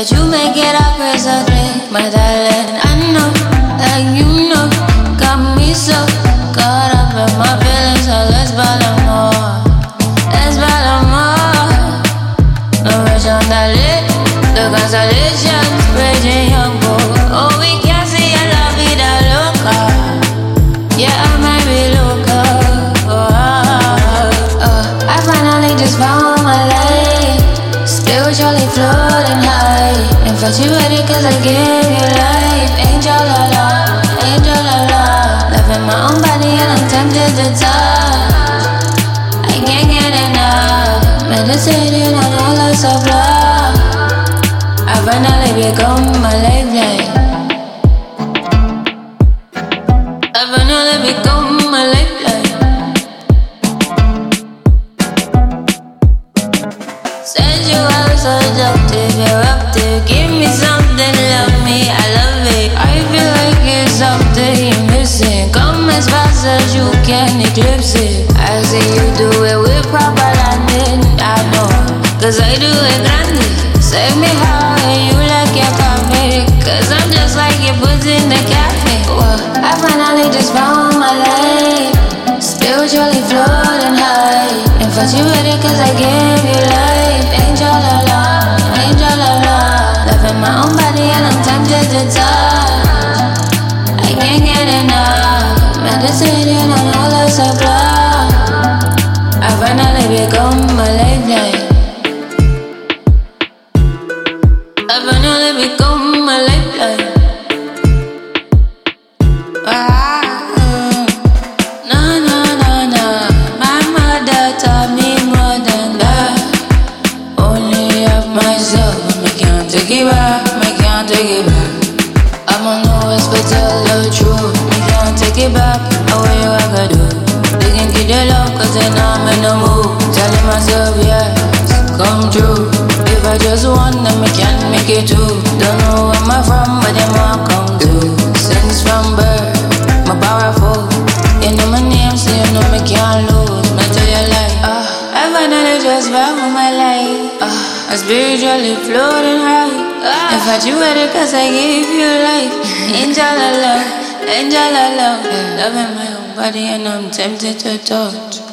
But you make it up so clear, my darling. I know, like you know, got me so caught up in my feelings. So let's battle more, let's battle more. No rush on that lit, the consolations, high. Infatuated cause I gave you life. Angel la la, angel la la. Loving my own body and I'm tempted to touch. I can't get enough. Meditating on all the self love. I finally become my lifeline. I finally become my lifeline. As you can eclipse it. I see you do it with proper landing. I know, cause I do it grande. Save me how you like your coffee. Cause I'm just like your puts in the cafe. Well, I finally just found my life. Spiritually floating high. Infatuated cause I gave you life. Angel la la, angel la la. Loving my own body and I'm tempted to touch. I can't get enough. Meditating on all the self love. I finally become my lifeline. I finally become my lifeline. Ah, no, no, no, no. My mother taught me more than that. Only of myself, I can't take it back, I can't take it back. I'm on no but tell the truth, I can't take it back. How you I gotta do? They can get their love, cause they know I'm in the mood. Telling myself, yes, come true. If I just want them, I can make it too. Don't know where I'm from, but them all come to. Since from birth, my powerful. You know my name, so you know me can't lose. Me tell you like, ah, I finally just found my life. Ah, I spiritually floating high. Ah, infatuated cause I gave you life. Angel of love, angel of love. Loving my own body and I'm tempted to touch.